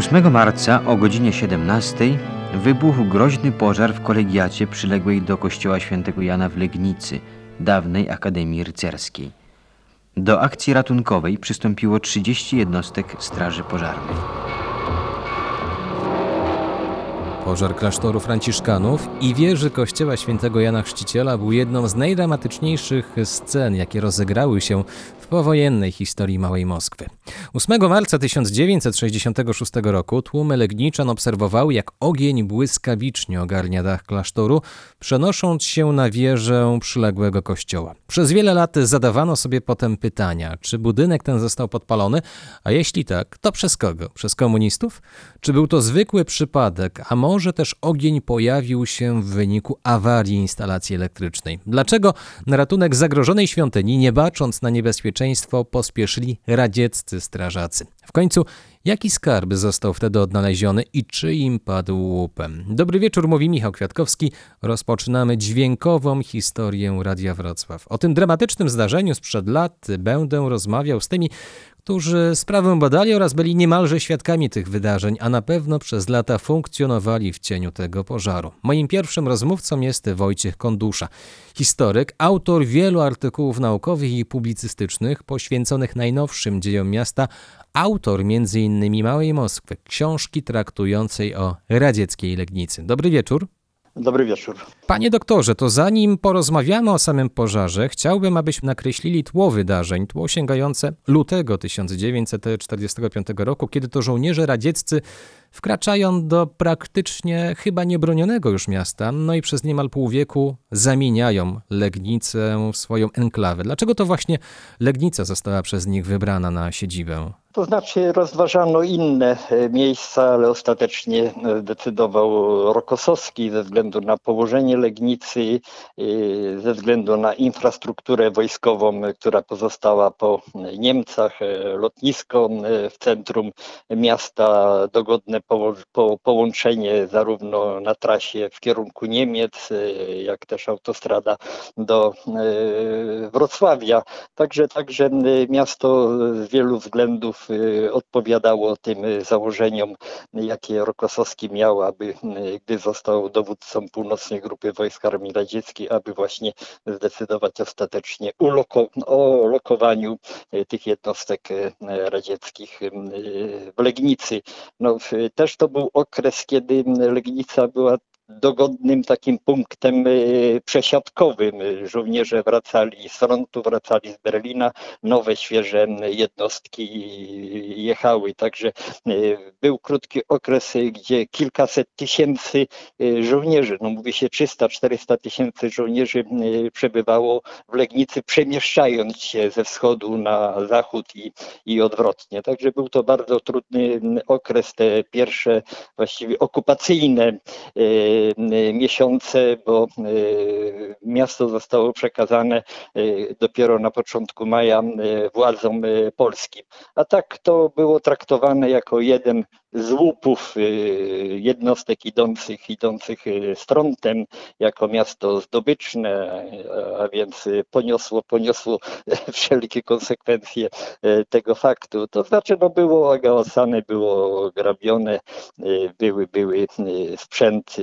8 marca o godzinie 17 wybuchł groźny pożar w kolegiacie przyległej do kościoła świętego Jana w Legnicy, dawnej Akademii Rycerskiej. Do akcji ratunkowej przystąpiło 30 jednostek Straży Pożarnej. Pożar klasztoru Franciszkanów i wieży kościoła świętego Jana Chrzciciela był jedną z najdramatyczniejszych scen, jakie rozegrały się w powojennej historii Małej Moskwy. 8 marca 1966 roku tłumy Legniczan obserwowały, jak ogień błyskawicznie ogarnia dach klasztoru, przenosząc się na wieżę przyległego kościoła. Przez wiele lat zadawano sobie potem pytania, czy budynek ten został podpalony, a jeśli tak, to przez kogo? Przez komunistów? Czy był to zwykły przypadek, a może też ogień pojawił się w wyniku awarii instalacji elektrycznej? Dlaczego na ratunek zagrożonej świątyni, nie bacząc na niebezpieczeństwo, pospieszyli radzieccy strażacy? W końcu, jaki skarb został wtedy odnaleziony i czy im padł łupem? Dobry wieczór, mówi Michał Kwiatkowski. Rozpoczynamy dźwiękową historię Radia Wrocław. O tym dramatycznym zdarzeniu sprzed lat będę rozmawiał z tymi, którzy sprawę badali oraz byli niemalże świadkami tych wydarzeń, a na pewno przez lata funkcjonowali w cieniu tego pożaru. Moim pierwszym rozmówcą jest Wojciech Kondusza, historyk, autor wielu artykułów naukowych i publicystycznych poświęconych najnowszym dziejom miasta, autor m.in. Małej Moskwy, książki traktującej o radzieckiej Legnicy. Dobry wieczór. Dobry wieczór. Panie doktorze, to zanim porozmawiamy o samym pożarze, chciałbym, abyśmy nakreślili tło wydarzeń, tło sięgające lutego 1945 roku, kiedy to żołnierze radzieccy wkraczają do praktycznie chyba niebronionego już miasta, no i przez niemal pół wieku zamieniają Legnicę w swoją enklawę. Dlaczego to właśnie Legnica została przez nich wybrana na siedzibę? To znaczy rozważano inne e, miejsca, ale ostatecznie e, decydował Rokosowski ze względu na położenie Legnicy, e, ze względu na infrastrukturę wojskową, która pozostała po Niemcach, lotnisko w centrum miasta, dogodne po, po, połączenie zarówno na trasie w kierunku Niemiec, jak też autostrada do Wrocławia. Także, także miasto z wielu względów odpowiadało tym założeniom, jakie Rokosowski miał, aby gdy został dowódcą północnej grupy wojsk Armii Radzieckiej, aby właśnie zdecydować ostatecznie uloko, o lokowaniu tych jednostek radzieckich w Legnicy. No, też to był okres, kiedy Legnica była dogodnym takim punktem przesiadkowym. Żołnierze wracali z frontu, wracali z Berlina, nowe, świeże jednostki jechały. Także był krótki okres, gdzie kilkaset tysięcy żołnierzy, no mówi się 300-400 tysięcy żołnierzy przebywało w Legnicy, przemieszczając się ze wschodu na zachód i, i odwrotnie. Także był to bardzo trudny okres, te pierwsze właściwie okupacyjne miesiące, bo miasto zostało przekazane dopiero na początku maja władzom polskim. A tak to było traktowane jako jeden z łupów jednostek idących, idących z frontem, jako miasto zdobyczne, a więc poniosło, poniosło wszelkie konsekwencje tego faktu. To znaczy, no było ogałacane, było grabione, były, były sprzęt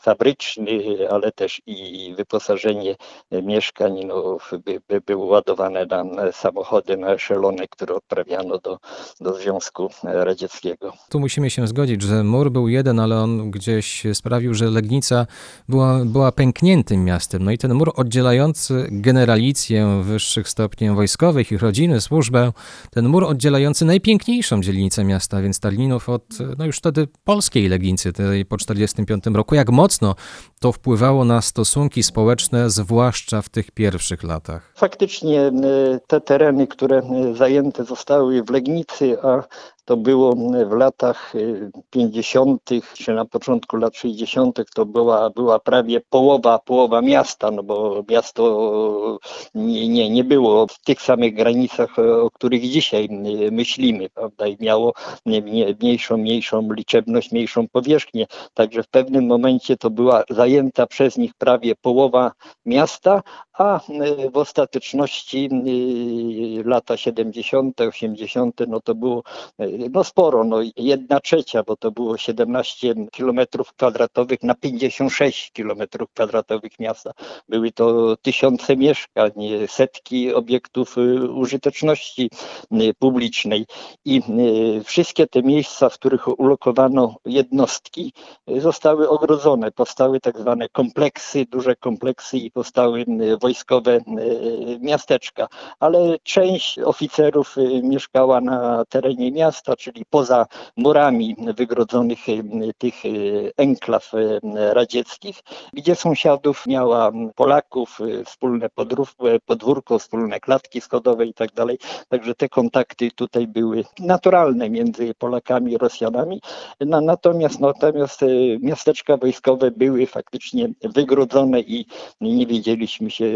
fabryczny, ale też i wyposażenie mieszkań no, by, by było ładowane na samochody, na eszelony, które odprawiano do, do Związku Radzieckiego. Tu musimy się zgodzić, że mur był jeden, ale on gdzieś sprawił, że Legnica była, była pękniętym miastem. No i ten mur oddzielający generalicję wyższych stopni wojskowych, ich rodziny, służbę, ten mur oddzielający najpiękniejszą dzielnicę miasta, więc Tarlinów od no już wtedy polskiej Legnicy, tej po 45 roku, jak mocno to wpływało na stosunki społeczne, zwłaszcza w tych pierwszych latach? Faktycznie te tereny, które zajęte zostały w Legnicy, a to było w latach 50. czy na początku lat 60. to była, była prawie połowa, połowa miasta, no bo miasto nie, nie, nie było w tych samych granicach, o których dzisiaj myślimy, prawda, i miało mniejszą, mniejszą liczebność, mniejszą powierzchnię. Także w pewnym momencie to była zajęta przez nich prawie połowa miasta, a y, w ostateczności y, lata 70., 80., no to było y, no sporo, no jedna trzecia, bo to było 17 kilometrów kwadratowych na 56 kilometrów kwadratowych miasta. Były to tysiące mieszkań, setki obiektów użyteczności publicznej i wszystkie te miejsca, w których ulokowano jednostki, zostały ogrodzone. Powstały tak zwane kompleksy, duże kompleksy i powstały wojskowe y, miasteczka, ale część oficerów y, mieszkała na terenie miasta, czyli poza murami wygrodzonych y, tych enklaw radzieckich, gdzie sąsiadów miała Polaków, wspólne podwórko, wspólne klatki schodowe i tak dalej. Także te kontakty tutaj były naturalne między Polakami i Rosjanami. Na, natomiast, natomiast miasteczka wojskowe były faktycznie wygrodzone i nie wiedzieliśmy się,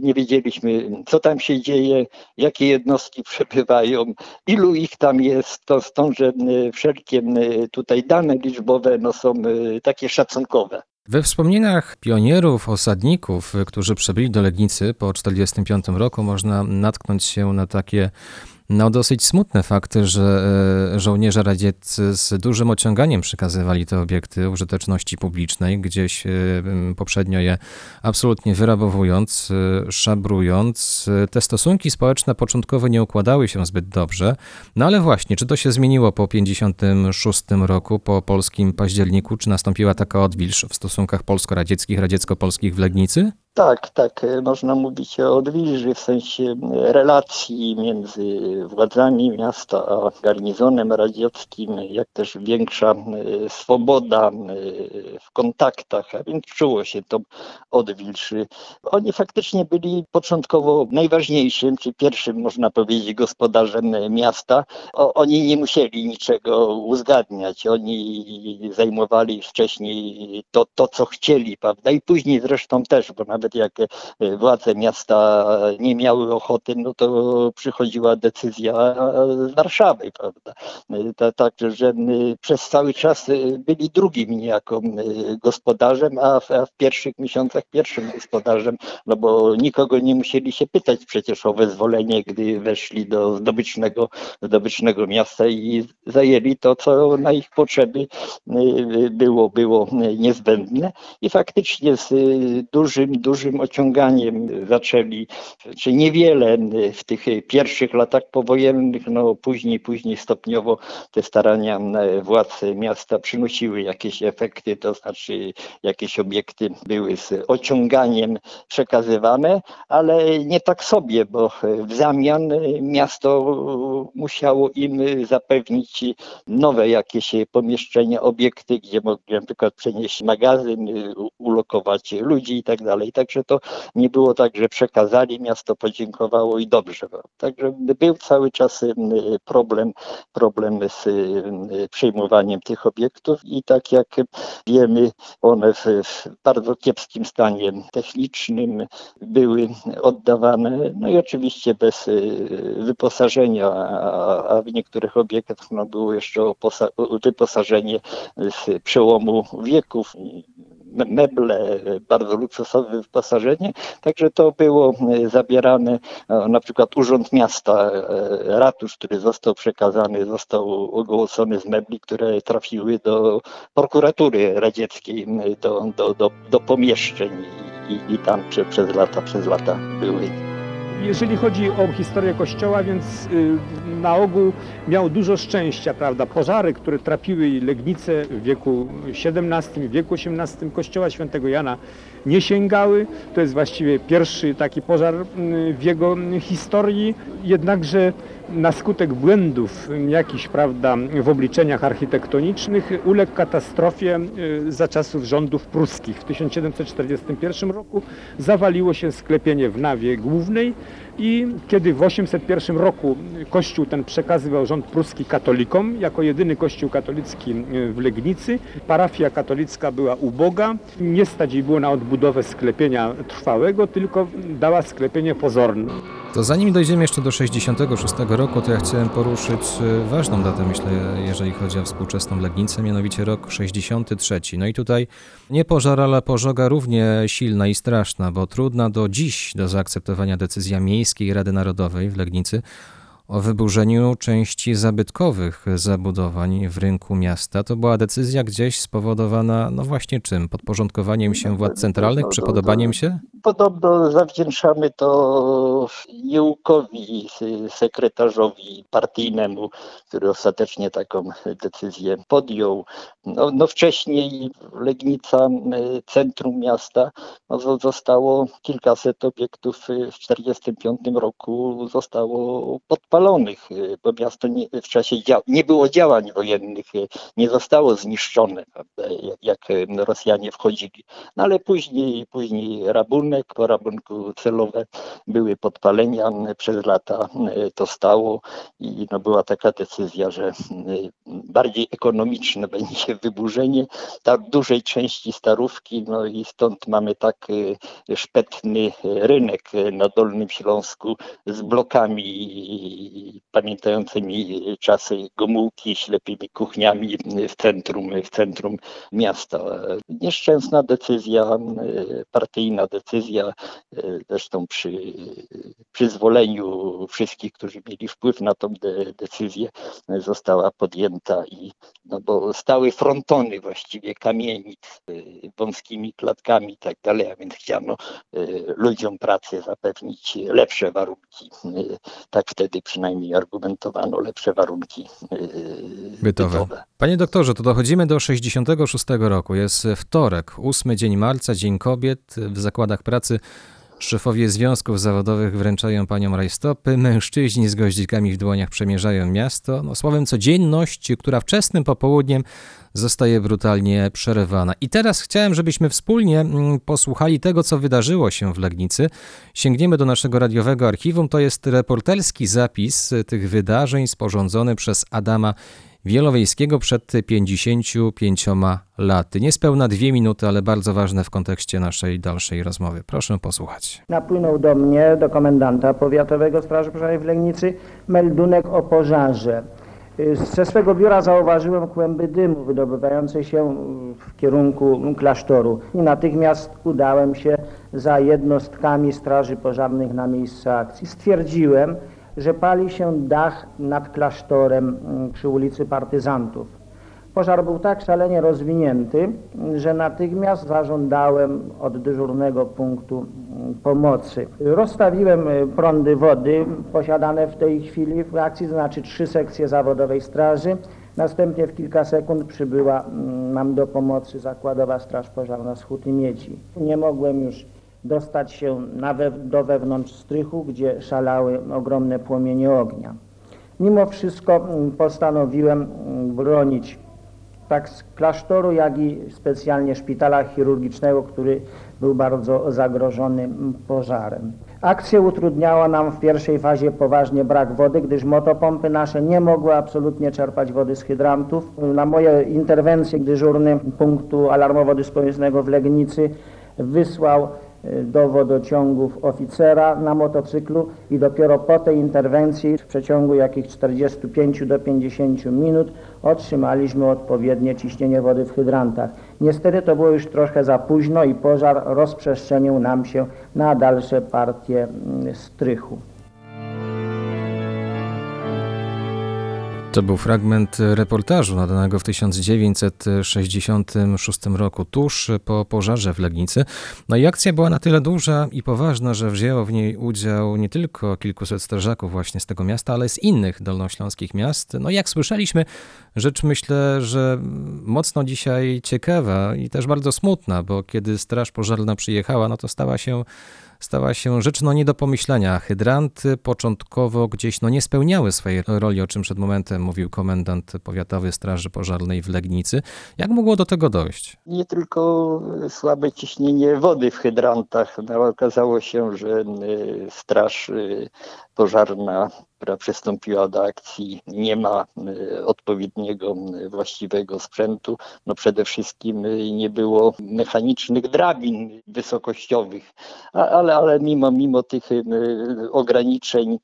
nie wiedzieliśmy, co tam się dzieje, jakie jednostki przebywają, ilu ich tam jest. To stąd, że y, wszelkie y, tutaj dane liczbowe no, są y, takie szacunkowe. We wspomnieniach pionierów, osadników, y, którzy przybyli do Legnicy po 1945 roku, można natknąć się na takie no, dosyć smutne fakty, że e, żołnierze radzieccy z dużym ociąganiem przekazywali te obiekty użyteczności publicznej, gdzieś e, poprzednio je absolutnie wyrabowując, e, szabrując. Te stosunki społeczne początkowo nie układały się zbyt dobrze, no ale właśnie, czy to się zmieniło po 1956 roku, po polskim październiku, czy nastąpiła taka odwilż w stosunkach polsko-radzieckich, radziecko-polskich w Legnicy? Tak, tak, e, można mówić o odwilży w sensie e, relacji między władzami miasta a garnizonem radzieckim, jak też większa e, swoboda w kontaktach, a więc czuło się to odwilż. Oni faktycznie byli początkowo najważniejszym, czy pierwszym, można powiedzieć, gospodarzem miasta. Oni nie musieli niczego uzgadniać, oni zajmowali wcześniej to, to, co chcieli, prawda, i później zresztą też, bo nawet jak e, władze miasta nie miały ochoty, no to przychodziła decyzja z Warszawy, prawda. E, ta- Także, że przez cały czas e, byli drugim niejako gospodarzem, a w, a w pierwszych miesiącach pierwszym gospodarzem, no bo nikogo nie musieli się pytać przecież o wezwolenie, gdy weszli do zdobycznego, zdobycznego miasta i zajęli to, co na ich potrzeby było, było niezbędne i faktycznie z dużym, dużym ociąganiem zaczęli, czy niewiele w tych pierwszych latach powojennych, no później, później stopniowo te starania władz miasta przynosiły jakieś efekty, to znaczy jakieś obiekty były z ociąganiem przekazywane, ale nie tak sobie, bo w zamian miasto musiało im zapewnić nowe jakieś pomieszczenia, obiekty, gdzie mogli na przykład przenieść magazyn, ulokować ludzi i tak. Także to nie było tak, że przekazali, miasto podziękowało i dobrze. Także był cały czas y, problem, problem z y, przyjmowaniem tych obiektów i tak jak wiemy, one w, bardzo kiepskim stanie technicznym były oddawane, no i oczywiście bez y, wyposażenia, a, a w niektórych obiektach no, było jeszcze wyposażenie z przełomu wieków, meble, bardzo luksusowe wyposażenie, także to było e, zabierane, e, na przykład Urząd Miasta, e, ratusz, który został przekazany, został ogłoszony z mebli, które trafiły do prokuratury radzieckiej, do, do, do, do pomieszczeń i, i, tam prze, przez lata, przez lata były. Jeżeli chodzi o historię kościoła, więc y, na ogół miał dużo szczęścia, prawda? Pożary, które trapiły Legnicę w wieku XVII, w wieku XVIII kościoła świętego Jana nie sięgały. To jest właściwie pierwszy taki pożar y, w jego historii. Jednakże na skutek błędów y, jakichś, prawda, w obliczeniach architektonicznych uległ katastrofie y, za czasów rządów pruskich. W 1741 roku zawaliło się sklepienie w nawie głównej i kiedy w 801 roku kościół ten przekazywał rząd pruski katolikom, jako jedyny kościół katolicki y, w Legnicy, parafia katolicka była uboga, nie stać jej było na odbudowę sklepienia trwałego, tylko dała sklepienie pozorne. To zanim dojdziemy jeszcze do 66 roku, to ja chciałem poruszyć e, ważną datę, myślę, jeżeli chodzi o współczesną Legnicę, mianowicie rok 63. No i tutaj nie pożar, ale pożoga równie silna i straszna, bo trudna do dziś do zaakceptowania decyzja Miejskiej Rady Narodowej w Legnicy o wyburzeniu części zabytkowych zabudowań w rynku miasta. To była decyzja gdzieś spowodowana, no właśnie czym? Podporządkowaniem się władz centralnych, No, to- przypodobaniem się? Podobno zawdzięczamy to Jełkowi, sekretarzowi partyjnemu, który ostatecznie taką decyzję podjął. No, no wcześniej Legnica, centrum miasta, no, zo- zostało kilkaset obiektów y, w 1945 roku zostało podpalonych, y, bo miasto nie, w czasie nie było działań wojennych, y, nie zostało zniszczone, jak- Rosjanie wchodzili. No ale później, później rabunek, po rabunku celowe były podpalenia, przez lata to stało i no była taka decyzja, że bardziej ekonomiczne będzie wyburzenie tak dużej części starówki, no i stąd mamy tak y, szpetny rynek y, na Dolnym Śląsku z blokami pamiętającymi czasy Gomułki, ślepymi kuchniami w centrum, w centrum miasta. Nieszczęsna decyzja, y, partyjna decyzja, y, zresztą przy przyzwoleniu wszystkich, którzy mieli wpływ na tą de- decyzję, y, została podjęta i no bo stały frontony właściwie kamienic y, wąskimi klatkami i tak dalej, a więc chciano y, ludziom pracy zapewnić lepsze warunki. Y, Tak wtedy przynajmniej argumentowano, lepsze warunki y, Bytowe. Panie doktorze, to dochodzimy do 66 roku. Jest wtorek, 8 dzień marca, Dzień Kobiet. W zakładach pracy szefowie związków zawodowych wręczają paniom rajstopy, mężczyźni z goździkami w dłoniach przemierzają miasto. No, słowem codzienność, która wczesnym popołudniem zostaje brutalnie przerywana. I teraz chciałem, żebyśmy wspólnie mm, posłuchali tego, co wydarzyło się w Legnicy. Sięgniemy do naszego radiowego archiwum. To jest reporterski zapis tych wydarzeń sporządzony przez Adama Wielowiejskiego przed 55 laty. Niespełna dwie minuty, ale bardzo ważne w kontekście naszej dalszej rozmowy. Proszę posłuchać. Napłynął do mnie, do komendanta powiatowego Straży Pożarnej w Legnicy, meldunek o pożarze. Y, Ze swego biura zauważyłem kłęby dymu wydobywające się w kierunku klasztoru i natychmiast udałem się za jednostkami Straży Pożarnych na miejsce akcji. Stwierdziłem, że pali się dach nad klasztorem mm, przy ulicy Partyzantów. Pożar był tak szalenie rozwinięty, że natychmiast zażądałem od dyżurnego punktu mm, pomocy. Rozstawiłem y, prądy wody posiadane w tej chwili w akcji, to znaczy trzy sekcje zawodowej straży. Następnie w kilka sekund przybyła mm, nam do pomocy Zakładowa Straż Pożarna z Huty Miedzi. Nie mogłem już dostać się na do wewnątrz strychu, gdzie szalały ogromne płomienie ognia. Mimo wszystko mm, postanowiłem mm, bronić tak z klasztoru, jak i specjalnie szpitala chirurgicznego, który był bardzo zagrożony mm, pożarem. Akcję utrudniała nam w pierwszej fazie poważnie brak wody, gdyż motopompy nasze nie mogły absolutnie czerpać wody z hydrantów. Na moje interwencje dyżurny punktu alarmowo-dyspozycyjnego w Legnicy wysłał do wodociągów oficera na motocyklu i dopiero po tej interwencji w przeciągu jakich 45 do 50 minut otrzymaliśmy odpowiednie ciśnienie wody w hydrantach. Niestety to było już trochę za późno i pożar rozprzestrzenił nam się na dalsze partie mm, strychu. To był fragment reportażu nadanego w 1966 roku, tuż po pożarze w Legnicy. No i akcja była na tyle duża i poważna, że wzięło w niej udział nie tylko kilkuset strażaków właśnie z tego miasta, ale z innych dolnośląskich miast. No jak słyszeliśmy, rzecz myślę, że mocno dzisiaj ciekawa i też bardzo smutna, bo kiedy straż pożarna przyjechała, no to stała się stała się rzecz no nie do pomyślenia. Hydranty początkowo gdzieś no nie spełniały swojej roli, o czym przed momentem mówił komendant powiatowy Straży Pożarnej w Legnicy. Jak mogło do tego dojść? Nie tylko słabe ciśnienie wody w hydrantach. No, okazało się, że y, straż y, pożarna, która przystąpiła do akcji, nie ma y, odpowiedniego y, właściwego sprzętu. No przede wszystkim y, nie było mechanicznych drabin wysokościowych, ale, ale mimo, mimo tych ograniczeń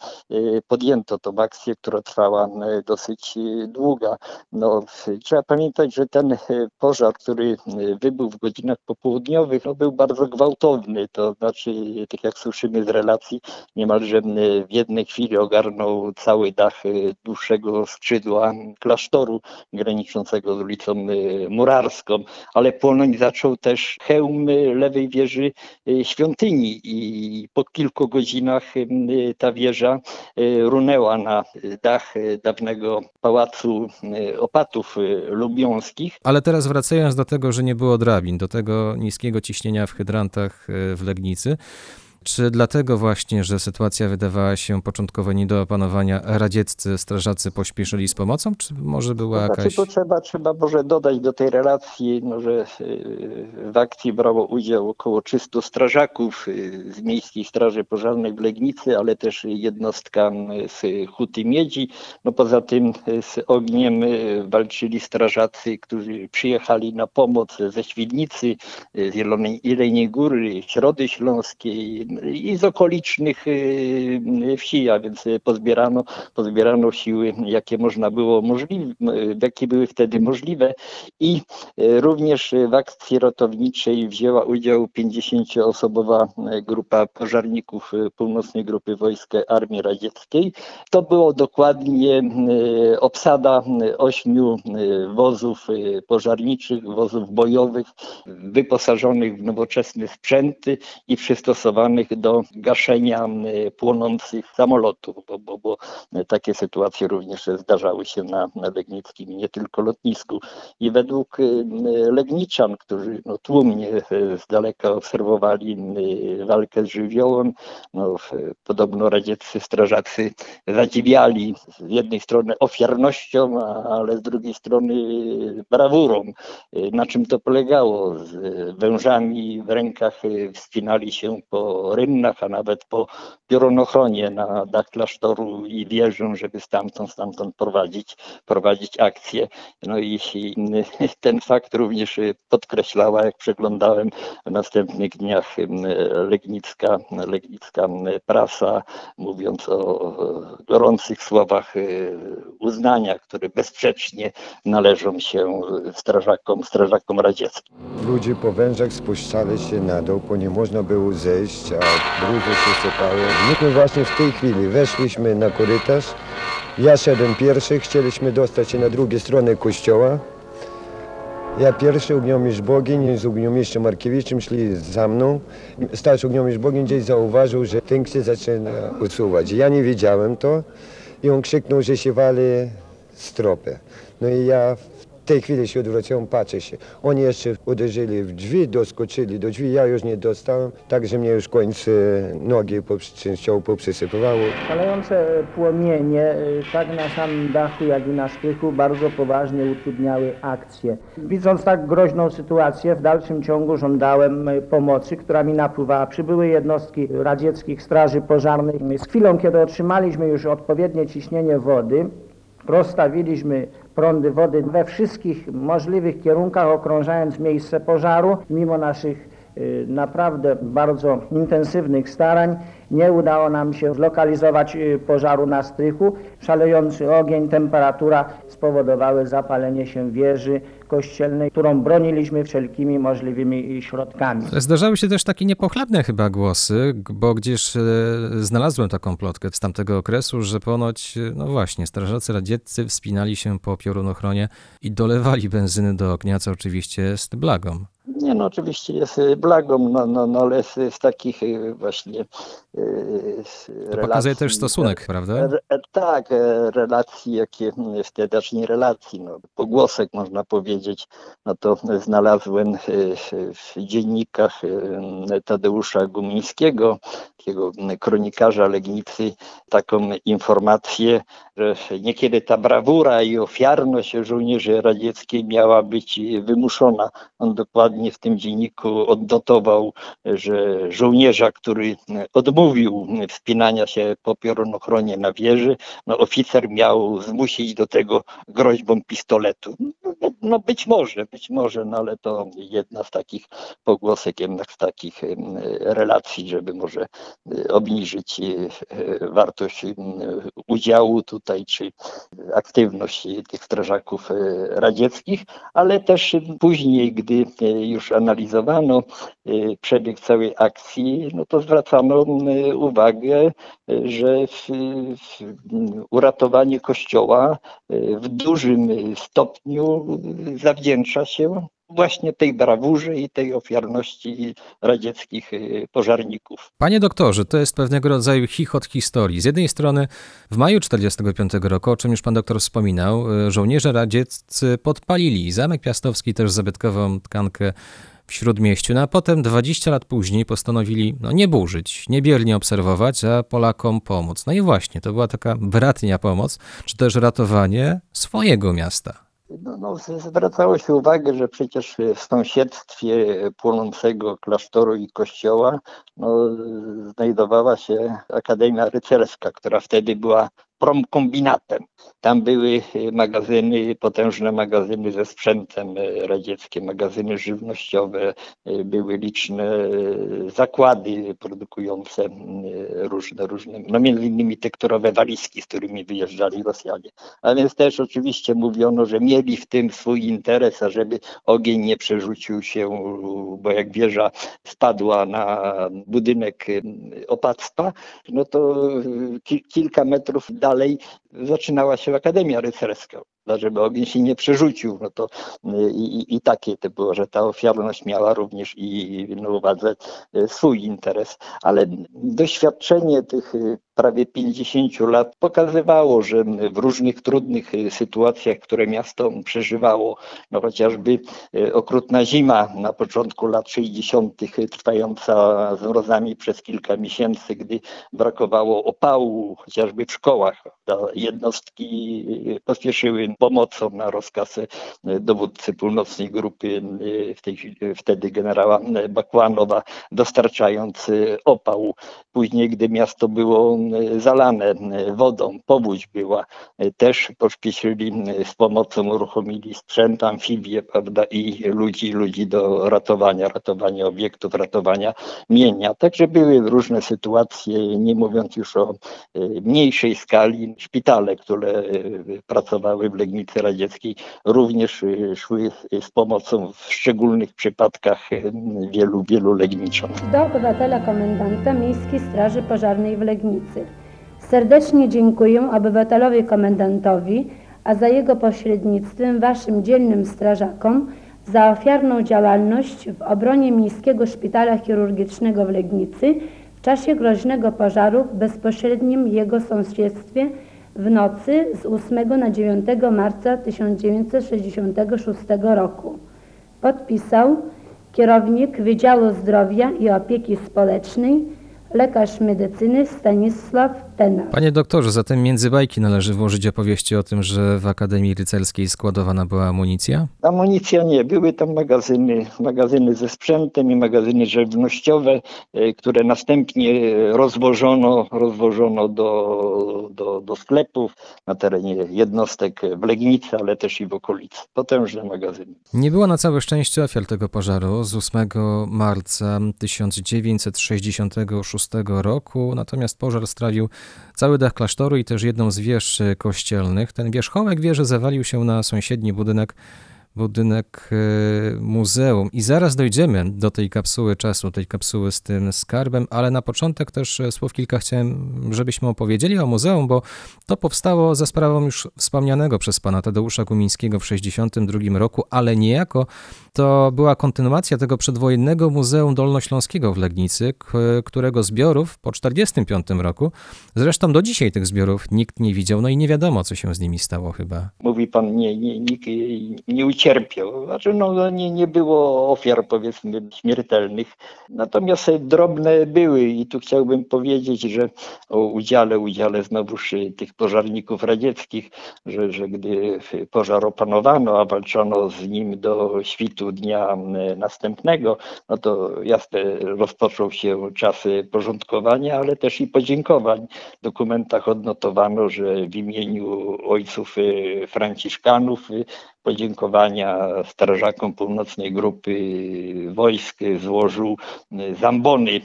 podjęto tą akcję, która trwała dosyć długa. No, trzeba pamiętać, że ten pożar, który wybuchł w godzinach popołudniowych, no, był bardzo gwałtowny. To znaczy, tak jak słyszymy z relacji, niemalże w jednej chwili ogarnął cały dach y, dłuższego skrzydła klasztoru graniczącego z ulicą y, Murarską, ale płonąć zaczął też hełm y, lewej wieży świątyni i po kilku godzinach ta wieża runęła na dach dawnego pałacu opatów lubiąskich. Ale teraz wracając do tego, że nie było drabin, do tego niskiego ciśnienia w hydrantach w Legnicy, czy dlatego właśnie, że sytuacja wydawała się początkowo nie do opanowania, radzieccy strażacy pośpieszyli z pomocą, czy może była Znaczy, jakaś... to trzeba, trzeba może dodać do tej relacji, no, że y, w akcji brało udział około 300 strażaków y, z Miejskiej Straży Pożarnej w Legnicy, ale też jednostka z Huty Miedzi. No poza tym y, z ogniem walczyli strażacy, którzy przyjechali na pomoc ze Świdnicy, z Zielonej Jeleniej Góry, Środy Śląskiej i z okolicznych y, wsi, a więc y, pozbierano pozbierano siły, jakie można było możliwe, jakie były wtedy możliwe i również w akcji ratowniczej wzięła udział 50-osobowa grupa pożarników Północnej Grupy Wojsk Armii Radzieckiej. To było dokładnie obsada ośmiu wozów pożarniczych, wozów bojowych, wyposażonych w nowoczesne sprzęty i przystosowanych do gaszenia e, płonących samolotów, bo, bo, bo takie sytuacje również zdarzały się na, na Legnickim nie tylko lotnisku. I według Legniczan, którzy no, tłumnie y, z daleka obserwowali walkę z żywiołem, no, podobno radzieccy strażacy zadziwiali z jednej strony ofiarnością, ale z drugiej strony brawurą. Y, Na czym to polegało? Z wężami w rękach y, wspinali się po rynnach, a nawet po piorunochronie na dach klasztoru i wieżą, żeby stamtąd, stamtąd prowadzić, prowadzić akcję. No i i ten fakt również y, podkreślała, jak przeglądałem w następnych dniach y, legnicka, legnicka prasa, mówiąc o gorących słowach y, uznania, które bezsprzecznie należą się strażakom, strażakom radzieckim. Ludzie po wężach spuszczali się na dół, bo nie można było zejść, a bruzy się sypały. Myśmy właśnie w tej chwili weszliśmy na korytarz. Ja szedłem pierwszy, chcieliśmy dostać się na drugą stronę kościoła. Ja pierwszy, Ogniomistrz Bogień z Ogniomistrzem Markiewiczem szli za mną. Starszy Ogniomistrz Bogień gdzieś zauważył, że tynk się zaczyna usuwać. Ja nie wiedziałem to i on krzyknął, że się wali stropy. No i ja w tej chwili się odwróciłem, patrzę się. Oni jeszcze uderzyli w drzwi, doskoczyli do drzwi, ja już nie dostałem, także mnie już końce nogi częściowo poprzysypywało. Szalejące płomienie y, tak na samym dachu, jak i na strychu bardzo poważnie utrudniały akcję. Widząc tak groźną sytuację, w dalszym ciągu żądałem y, pomocy, która mi napływała. Przybyły jednostki radzieckich straży pożarnych. Z chwilą, kiedy otrzymaliśmy już odpowiednie ciśnienie wody, rozstawiliśmy prądy wody we wszystkich możliwych kierunkach, okrążając miejsce pożaru. Mimo naszych y, naprawdę bardzo intensywnych starań nie udało nam się zlokalizować y, pożaru na strychu. Szalejący ogień, temperatura spowodowały zapalenie się wieży kościelnej, którą broniliśmy wszelkimi możliwymi środkami. Ale Zdarzały się też takie niepochlebne chyba głosy, bo gdzieś e, znalazłem taką plotkę z tamtego okresu, że ponoć, e, no właśnie, strażacy radzieccy wspinali się po piorunochronie i dolewali benzyny do ognia, co oczywiście jest blagą. Nie no, oczywiście jest y, blagą, no, no, no ale z, z takich y, właśnie z To pokazuje relacji- też stosunek, prawda? Re, e, tak, e, relacji, jakie wtedy, znaczy nie relacji, no, pogłosek można powiedzieć, no to znalazłem e, w dziennikach Tadeusza Gumińskiego, takiego kronikarza Legnicy, taką informację, że niekiedy ta brawura i ofiarność żołnierzy radzieckiej miała być wymuszona. On dokładnie w tym dzienniku odnotował, że żołnierza, który odmówił odmówił wspinania się po piorunochronie na wieży, no oficer miał zmusić do tego groźbą pistoletu. No, no być może, być może, no ale to jedna z takich pogłosek, jednak z takich relacji, żeby może e, obniżyć e, wartość em, udziału tutaj, czy aktywność tych strażaków radzieckich, ale też później, gdy już analizowano przebieg całej akcji, no to zwracano uwagę, e, że w, w uratowanie kościoła e, w dużym stopniu zawdzięcza się właśnie tej brawurze i tej ofiarności radzieckich e, pożarników. Panie doktorze, to jest pewnego rodzaju chichot historii. Z jednej strony w maju 1945 roku, o czym już pan doktor wspominał, y, żołnierze radzieccy podpalili Zamek Piastowski, też zabytkową tkankę w Śródmieściu, no a potem 20 lat później postanowili no, nie burzyć, nie biernie obserwować, a Polakom pomóc. No i właśnie, to była taka bratnia pomoc, czy też ratowanie swojego miasta. No, no, zwracało się uwagę, że przecież w sąsiedztwie płonącego klasztoru i kościoła no, znajdowała się Akademia Rycerska, która wtedy była promkombinatem. Tam były e, magazyny, potężne magazyny ze sprzętem e, radzieckie, magazyny żywnościowe, e, były liczne zakłady produkujące różne, różne, no między innymi tekturowe walizki, z którymi wyjeżdżali Rosjanie. A więc też oczywiście mówiono, że mieli w tym swój interes, ażeby ogień nie przerzucił się, bo jak wieża spadła na budynek opactwa, no to ki- kilka metrów dalej dalej zaczynała się Akademia Rycerska. Żeby ogień się nie przerzucił, no to y, i, i, takie to było, że ta ofiarność miała również i na uwadze y, swój interes, ale doświadczenie tych y, prawie 50 lat pokazywało, że w różnych trudnych sytuacjach, które miasto przeżywało, no chociażby okrutna zima na początku lat 60., trwająca z mrozami przez kilka miesięcy, gdy brakowało opału, chociażby w szkołach. Jednostki pospieszyły pomocą na rozkaz y, dowódcy północnej grupy, y, w tej, chwili- wtedy generała Bakłanowa, dostarczając opał. Później, gdy miasto było zalane wodą, powódź była, też pośpieszyli y, z pomocą, uruchomili sprzęt, amfibie, prawda, i ludzi, ludzi do ratowania, ratowania obiektów, ratowania mienia. Także były różne sytuacje, nie mówiąc już o mniejszej skali. Szpitale, które y, pracowały w Legnicy Radzieckiej, również y, szły z pomocą w szczególnych przypadkach y, wielu, wielu Legniczan. Do obywatela komendanta Miejskiej Straży Pożarnej w Legnicy. Serdecznie dziękuję obywatelowi komendantowi, a za jego pośrednictwem Waszym dzielnym strażakom za ofiarną działalność w obronie Miejskiego Szpitala Chirurgicznego w Legnicy w czasie groźnego pożaru w bezpośrednim jego sąsiedztwie w nocy z 8 na 9 marca 1966 roku. Podpisał kierownik Wydziału Zdrowia i Opieki Społecznej, lekarz medycyny Stanisław Panie doktorze, zatem między bajki należy włożyć opowieści o tym, że w Akademii Rycerskiej składowana była amunicja? Amunicja nie, były tam magazyny, magazyny ze sprzętem i magazyny żywnościowe, e, które następnie rozwożono, rozwożono do, do, do sklepów na terenie jednostek w Legnicy, ale też i w okolicy. Potężne magazyny. Nie było na całe szczęście ofiar tego pożaru z 8 marca 1966 roku, natomiast pożar strawił cały dach klasztoru i też jedną z wież e, kościelnych. Ten wierzchołek wieży zawalił się na sąsiedni budynek, budynek e, muzeum. I zaraz dojdziemy do tej kapsuły czasu, tej kapsuły z tym skarbem, ale na początek też e, słów kilka chciałem, żebyśmy opowiedzieli o muzeum, bo to powstało za sprawą już wspomnianego przez pana Tadeusza Kumińskiego w 1962 roku, ale niejako to była kontynuacja tego przedwojennego Muzeum Dolnośląskiego w Legnicy, którego zbiorów po 1945 roku, zresztą do dzisiaj tych zbiorów nikt nie widział, no i nie wiadomo, co się z nimi stało chyba. Mówi pan, nie, nie, nikt nie uciekł cierpiał. Znaczy, no, nie, nie było ofiar, powiedzmy, śmiertelnych. Natomiast drobne były i tu chciałbym powiedzieć, że o udziale, udziale znowuż tych pożarników radzieckich, że, że gdy pożar opanowano, a walczono z nim do świtu dnia y, następnego, no to jasne rozpoczął się czas porządkowania, ale też i podziękowań. W dokumentach odnotowano, że w imieniu ojców y, franciszkanów y, podziękowania strażakom północnej grupy wojsk złożył Zambony,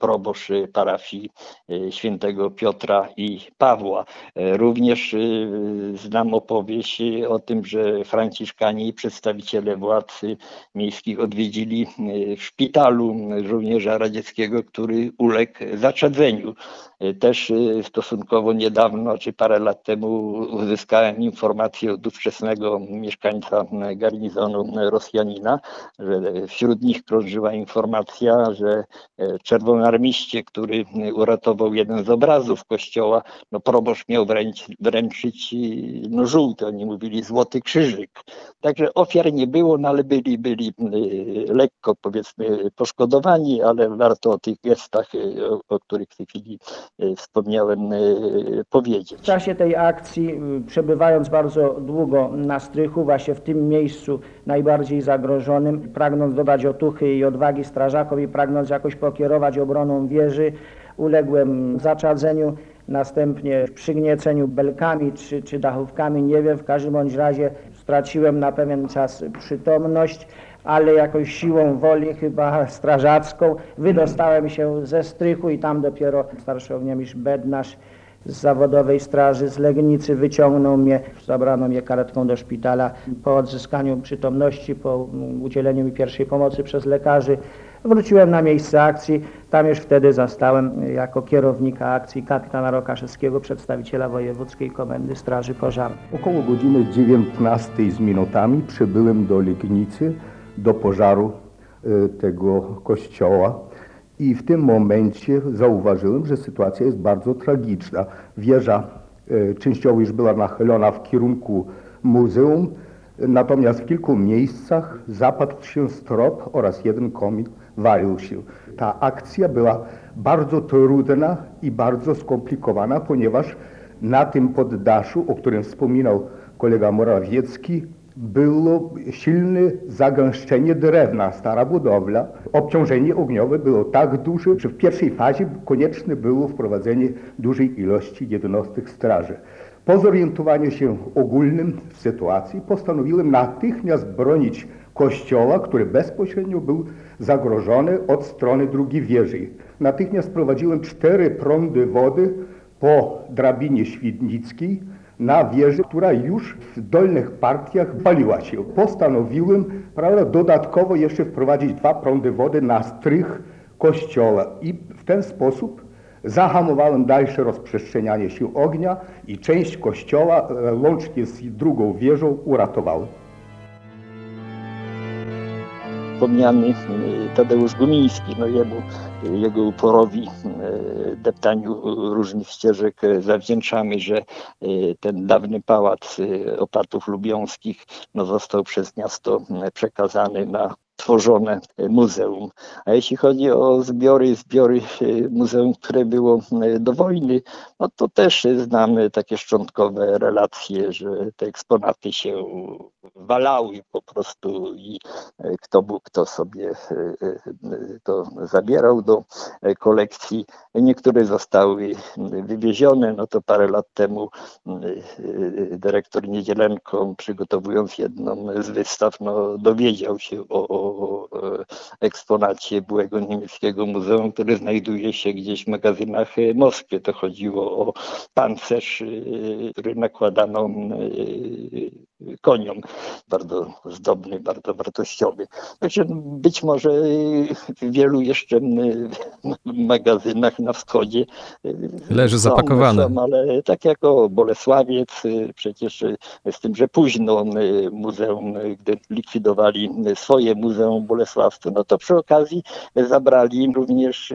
proboszcz parafii y, świętego Piotra i Pawła. E, Również y, znam opowieść o tym, że franciszkanie i przedstawiciele władz miejskich odwiedzili w szpitalu żołnierza radzieckiego, który uległ zaczadzeniu. Też stosunkowo niedawno, czy parę lat temu uzyskałem informację od ówczesnego mieszkańca y, garnizonu y, Rosjanina, że wśród nich krążyła informacja, że e, czerwonarmiście, który uratował jeden z obrazów kościoła, no proboszcz miał wręcz, wręczyć no żółty, oni mówili złoty krzyżyk. Także ofiar nie było, no ale byli, byli lekko powiedzmy poszkodowani, ale warto o tych gestach, o, o których w tej chwili wspomniałem, y, W powiedzieć. czasie tej akcji, przebywając bardzo długo na strychu, właśnie w tym miejscu najbardziej zagrożonym, pragnąc dodać otuchy i odwagi strażakom i pragnąc jakoś pokierować obroną wieży, uległem zaczadzeniu, następnie przygnieceniu belkami czy, czy dachówkami, nie wiem, w każdym bądź razie straciłem na pewien czas przytomność, ale jakoś siłą woli, chyba strażacką, wydostałem się ze strychu i tam dopiero starszy ogniomistrz Bednarz z zawodowej straży z Legnicy wyciągnął mnie, zabrano mnie karetką do szpitala. Po odzyskaniu przytomności, po udzieleniu mi pierwszej pomocy przez lekarzy, wróciłem na miejsce akcji. Tam już wtedy zastałem jako kierownika akcji kapitana Rokaszewskiego, przedstawiciela Wojewódzkiej Komendy Straży Pożarnej. Około godziny 19 z minutami przybyłem do Legnicy, do pożaru e, tego kościoła i w tym momencie zauważyłem, że sytuacja jest bardzo tragiczna. Wieża e, częściowo już była nachylona w kierunku muzeum, natomiast w kilku miejscach zapadł się strop oraz jeden komin walił się. Ta akcja była bardzo trudna i bardzo skomplikowana, ponieważ na tym poddaszu, o którym wspominał kolega Morawiecki, było silne zagęszczenie drewna, stara budowla. Obciążenie ogniowe było tak duże, że w pierwszej fazie konieczne było wprowadzenie dużej ilości jednostek straży. Po zorientowaniu się ogólnym w sytuacji postanowiłem natychmiast bronić kościoła, który bezpośrednio był zagrożony od strony drugiej wieży. Natychmiast prowadziłem cztery prądy wody po drabinie świdnickiej na wieży, która już w dolnych partiach paliła się. Postanowiłem prawda, dodatkowo jeszcze wprowadzić dwa prądy wody na strych kościoła i w ten sposób zahamowałem dalsze rozprzestrzenianie się ognia i część kościoła e, łącznie z drugą wieżą uratowałem. Wspomniany y, Tadeusz Gumiński, no jemu, jego uporowi y, deptaniu różnych ścieżek y, zawdzięczamy, że y, ten dawny pałac opatów lubiąskich no, został przez miasto przekazany na tworzone muzeum. A jeśli chodzi o zbiory, zbiory y, muzeum, które było y, do wojny, no to też znamy takie szczątkowe relacje, że te eksponaty się walały po prostu i e, kto mógł, to sobie e, e, to zabierał do e, kolekcji. Niektóre zostały wywiezione, no to parę lat temu e, dyrektor Niedzielenko, przygotowując jedną z wystaw, no, dowiedział się o, o e, eksponacie byłego niemieckiego muzeum, który znajduje się gdzieś w magazynach w Moskwie. To chodziło o pancerz, e, który nakładano e, koniom bardzo zdobny, bardzo wartościowy. Także być może w wielu jeszcze magazynach na wschodzie y, Leży są, zapakowane. Są, ale tak jak o Bolesławiec, y, przecież y, z tym, że późno muzeum, gdy likwidowali swoje Muzeum Bolesławskie, no to przy okazji zabrali również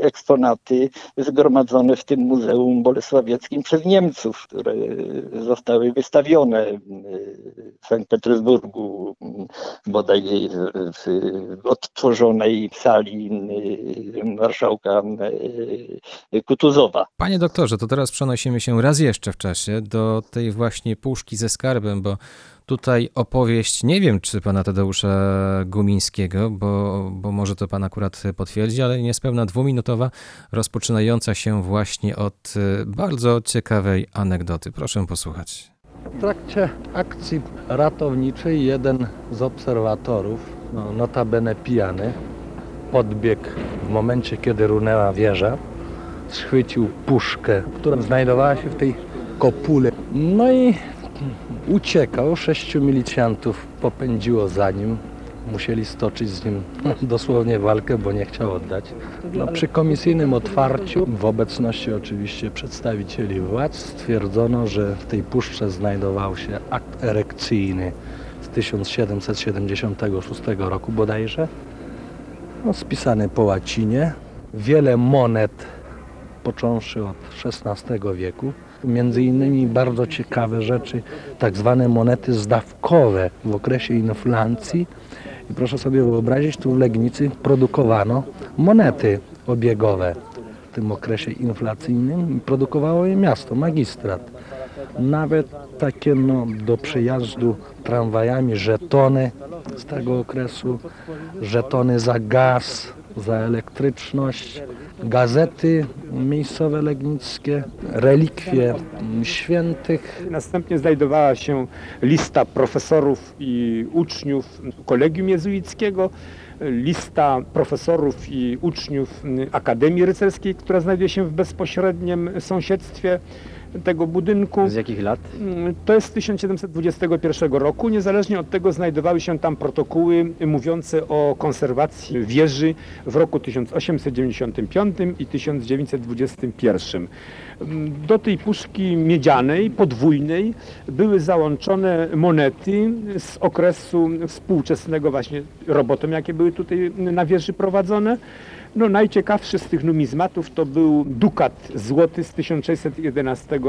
eksponaty zgromadzone w tym Muzeum Bolesławieckim przez Niemców, które zostały wystawione w Sankt Petersburgu, bodaj w, odtworzonej sali marszałka Kutuzowa. Panie doktorze, to teraz przenosimy się raz jeszcze w czasie do tej właśnie puszki ze skarbem, bo tutaj opowieść, nie wiem czy pana Tadeusza Gumińskiego, bo, bo może to pan akurat potwierdzi, ale niespełna dwuminutowa, rozpoczynająca się właśnie od y, bardzo ciekawej anegdoty. Proszę posłuchać. W trakcie akcji ratowniczej jeden z obserwatorów, no, notabene pijany, podbiegł w momencie, kiedy runęła wieża, schwycił puszkę, która znajdowała się w tej kopule. No i uciekał. Sześciu milicjantów popędziło za nim. Musieli stoczyć z nim dosłownie walkę, bo nie chciał oddać. No, przy komisyjnym otwarciu, w obecności oczywiście przedstawicieli władz, stwierdzono, że w tej puszce znajdował się akt erekcyjny z 1776 roku bodajże, no, spisany po łacinie. Wiele monet, począwszy od XVI wieku, między innymi bardzo ciekawe rzeczy, tak zwane monety zdawkowe w okresie inflacji. I proszę sobie wyobrazić, tu w Legnicy produkowano monety obiegowe. W tym okresie inflacyjnym produkowało je miasto, magistrat. Nawet takie no, do przejazdu tramwajami żetony z tego okresu, żetony za gaz, za elektryczność, gazety miejscowe legnickie, relikwie świętych. Następnie znajdowała się lista profesorów i uczniów kolegium jezuickiego, lista profesorów i uczniów Akademii Rycerskiej, która znajduje się w bezpośrednim sąsiedztwie tego budynku. Z jakich lat? To jest z 1721 roku. Niezależnie od tego znajdowały się tam protokoły mówiące o konserwacji wieży w roku 1895 i 1921. Do tej puszki miedzianej, podwójnej, były załączone monety z okresu współczesnego właśnie robotom, jakie były tutaj na wieży prowadzone. No, najciekawszy z tych numizmatów to był dukat złoty z 1611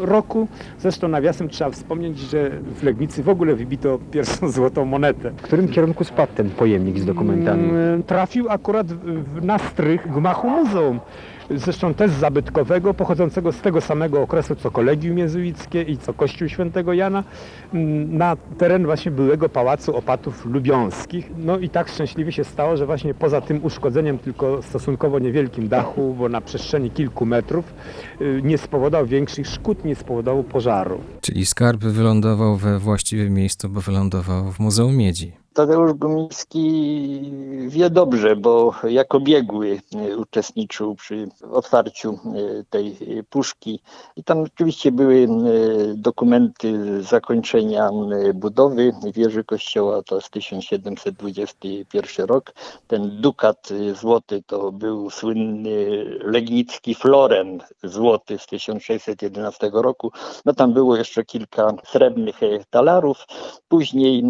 roku. Zresztą nawiasem trzeba wspomnieć, że w Legnicy w ogóle wybito pierwszą złotą monetę. W którym kierunku spadł ten pojemnik z dokumentami? Mm, Trafił akurat na strych gmachu muzeum. Zresztą też zabytkowego, pochodzącego z tego samego okresu co Kolegium Jezuickie i co Kościół Świętego Jana, mm, na teren właśnie byłego Pałacu Opatów Lubiąskich. No i tak szczęśliwie się stało, że właśnie poza tym uszkodzeniem tylko stosunkowo niewielkim dachu, bo na przestrzeni kilku metrów, y, nie spowodował większych szkód, nie spowodował pożaru. Czyli skarb wylądował we właściwym miejscu, bo wylądował w Muzeum Miedzi. Tadeusz Gumiński wie dobrze, bo jako biegły e, uczestniczył przy otwarciu e, tej puszki. I tam oczywiście były e, dokumenty zakończenia budowy wieży kościoła, to jest 1721 rok. Ten dukat złoty to był słynny legnicki floren złoty z 1611 roku. No tam było jeszcze kilka srebrnych talarów. Później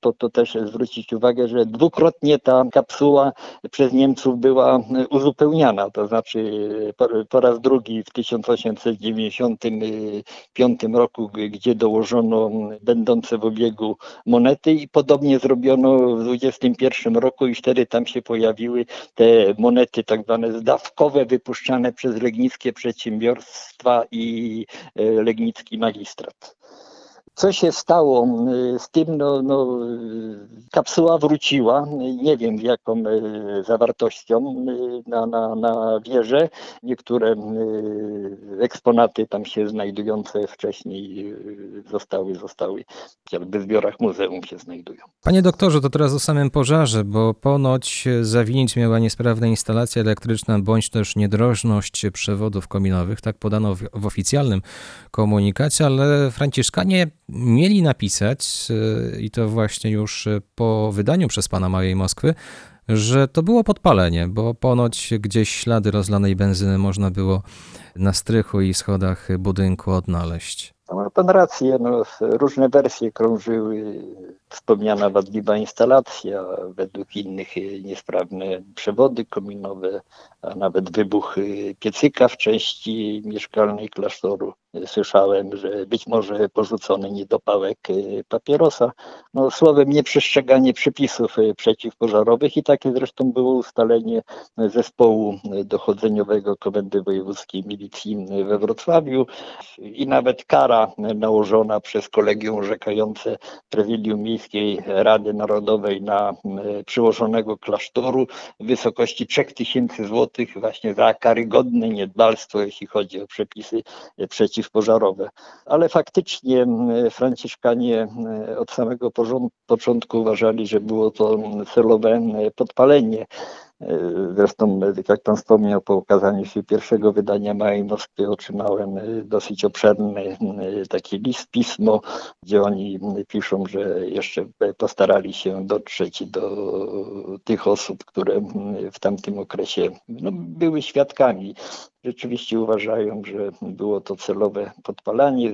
to, to też zwrócić uwagę, że dwukrotnie ta kapsuła przez Niemców była uzupełniana, to znaczy po, po raz drugi w 1895 roku, gdzie dołożono będące w obiegu monety i podobnie zrobiono w 21 roku i wtedy tam się pojawiły te monety tak zwane zdawkowe wypuszczane przez legnickie przedsiębiorstwa i e, legnicki magistrat. Co się stało y, z tym? No, no, kapsuła wróciła, nie wiem jaką y, zawartością y, na, na, na wieżę. Niektóre eksponaty tam się znajdujące wcześniej zostały, zostały jakby w zbiorach muzeum się znajdują. Panie doktorze, to teraz o samym pożarze, bo ponoć zawinić miała niesprawna instalacja elektryczna bądź też niedrożność przewodów kominowych, tak podano w, w oficjalnym komunikacie, ale franciszkanie mieli napisać, y, i to właśnie już po wydaniu przez pana Małej Moskwy, że to było podpalenie, bo ponoć gdzieś ślady rozlanej benzyny można było na strychu i schodach budynku odnaleźć. Ma pan rację, no, różne wersje krążyły. Wspomniana wadliwa instalacja, według innych y, niesprawne przewody kominowe, a nawet wybuch piecyka w części mieszkalnej klasztoru. Słyszałem, że być może porzucony niedopałek y, papierosa. No, słowem nieprzestrzeganie przepisów y, przeciwpożarowych i takie zresztą było ustalenie zespołu dochodzeniowego Komendy Wojewódzkiej Milicji we Wrocławiu i nawet kara nałożona przez kolegium orzekające Prezydium Rady Narodowej na przyłożonego klasztoru w wysokości 3000 zł właśnie za karygodne niedbalstwo, jeśli chodzi o przepisy przeciwpożarowe. Ale faktycznie Franciszkanie od samego początku uważali, że było to celowe podpalenie. Zresztą, jak pan wspomniał, po ukazaniu się pierwszego wydania Małej Moskwy otrzymałem e, dosyć obszerny m, taki list, pismo, gdzie oni m, piszą, że jeszcze postarali się dotrzeć do tych osób, które w tamtym okresie no, były świadkami. Rzeczywiście uważają, że było to celowe podpalanie.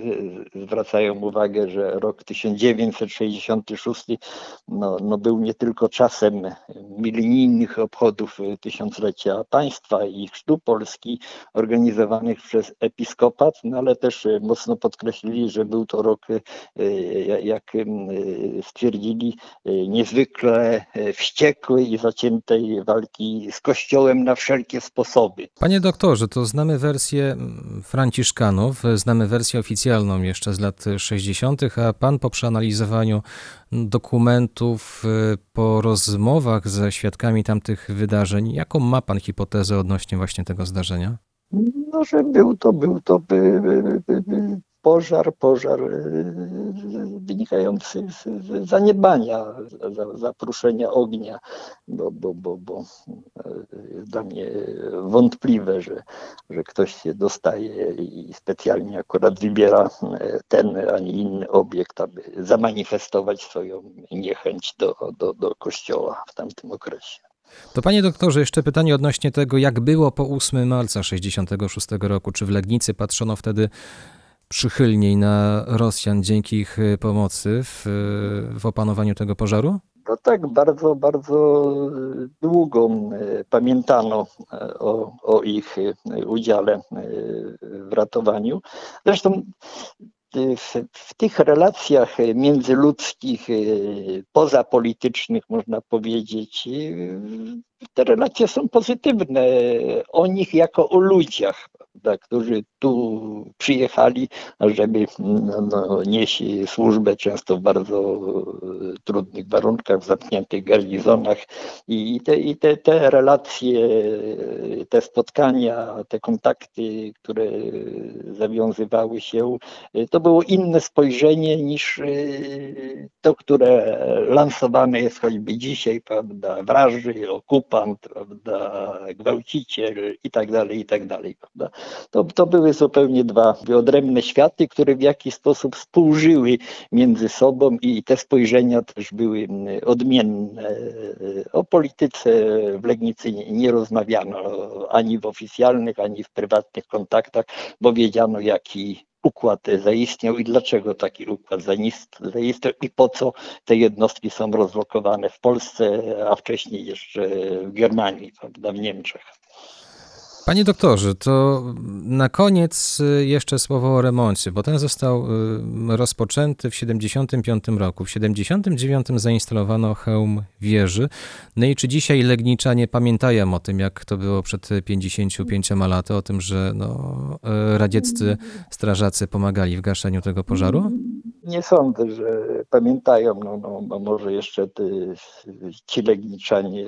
Zwracają uwagę, że rok 1966 no, no był nie tylko czasem milenijnych obchodów tysiąclecia państwa i chrztu Polski organizowanych przez episkopat, no ale też mocno podkreślili, że był to rok, e, ja- jak e, stwierdzili, e, niezwykle wściekłej i zaciętej walki z Kościołem na wszelkie sposoby. Panie doktorze, to znamy wersję mm, Franciszkanów, znamy wersję oficjalną jeszcze z lat 60., a pan po przeanalizowaniu dokumentów, y, po rozmowach ze świadkami tamtych wydarzeń, jaką ma pan hipotezę odnośnie właśnie tego zdarzenia? No, że był to, był to by, by, by pożar, pożar e, wynikający z, zaniedbania, za- zapruszenia ognia, bo, bo, bo, bo e, jest dla mnie wątpliwe, że, że ktoś się dostaje i specjalnie akurat wybiera e, ten, a nie inny obiekt, aby zamanifestować swoją niechęć do, do, do kościoła w tamtym okresie. To panie doktorze, jeszcze pytanie odnośnie tego, jak było po 8 marca 66 roku. Czy w Legnicy patrzono wtedy przychylniej na Rosjan dzięki ich y, pomocy w, y, w opanowaniu tego pożaru? No tak, bardzo, bardzo e, długo pamiętano o, o ich udziale w ratowaniu. Zresztą w, w tych relacjach międzyludzkich, pozapolitycznych, można powiedzieć, te relacje są pozytywne o nich jako o ludziach, prawda, którzy tu przyjechali, żeby no, no, nieść służbę często w bardzo e, trudnych warunkach, w zamkniętych garnizonach i te, i te, te relacje, te spotkania, te kontakty, które zawiązywały się, to było inne spojrzenie niż e, to, które lansowane jest choćby dzisiaj, prawda, wraży, okupant, prawda, gwałciciel i tak dalej, i tak dalej, prawda. To, to były zupełnie dwa odrębne światy, które w jakiś sposób współżyły między sobą i te spojrzenia też były mm, odmienne. O polityce w Legnicy nie, rozmawiano ani w oficjalnych, ani w prywatnych kontaktach, bo wiedziano jaki układ zaistniał i dlaczego taki układ zaist- zaistniał i po co te jednostki są rozlokowane w Polsce, a wcześniej jeszcze w Germanii, prawda, w Niemczech. Panie doktorze, to na koniec y, jeszcze słowo o remoncie, bo ten został y, rozpoczęty w 75 roku. W 79 zainstalowano hełm wieży. No i czy dzisiaj Legniczanie pamiętają o tym, jak to było przed 55 laty, o tym, że no, y, radzieccy strażacy pomagali w gaszeniu tego pożaru? Nie sądzę, że pamiętają, no, no, no może jeszcze ty, ci Legniczanie,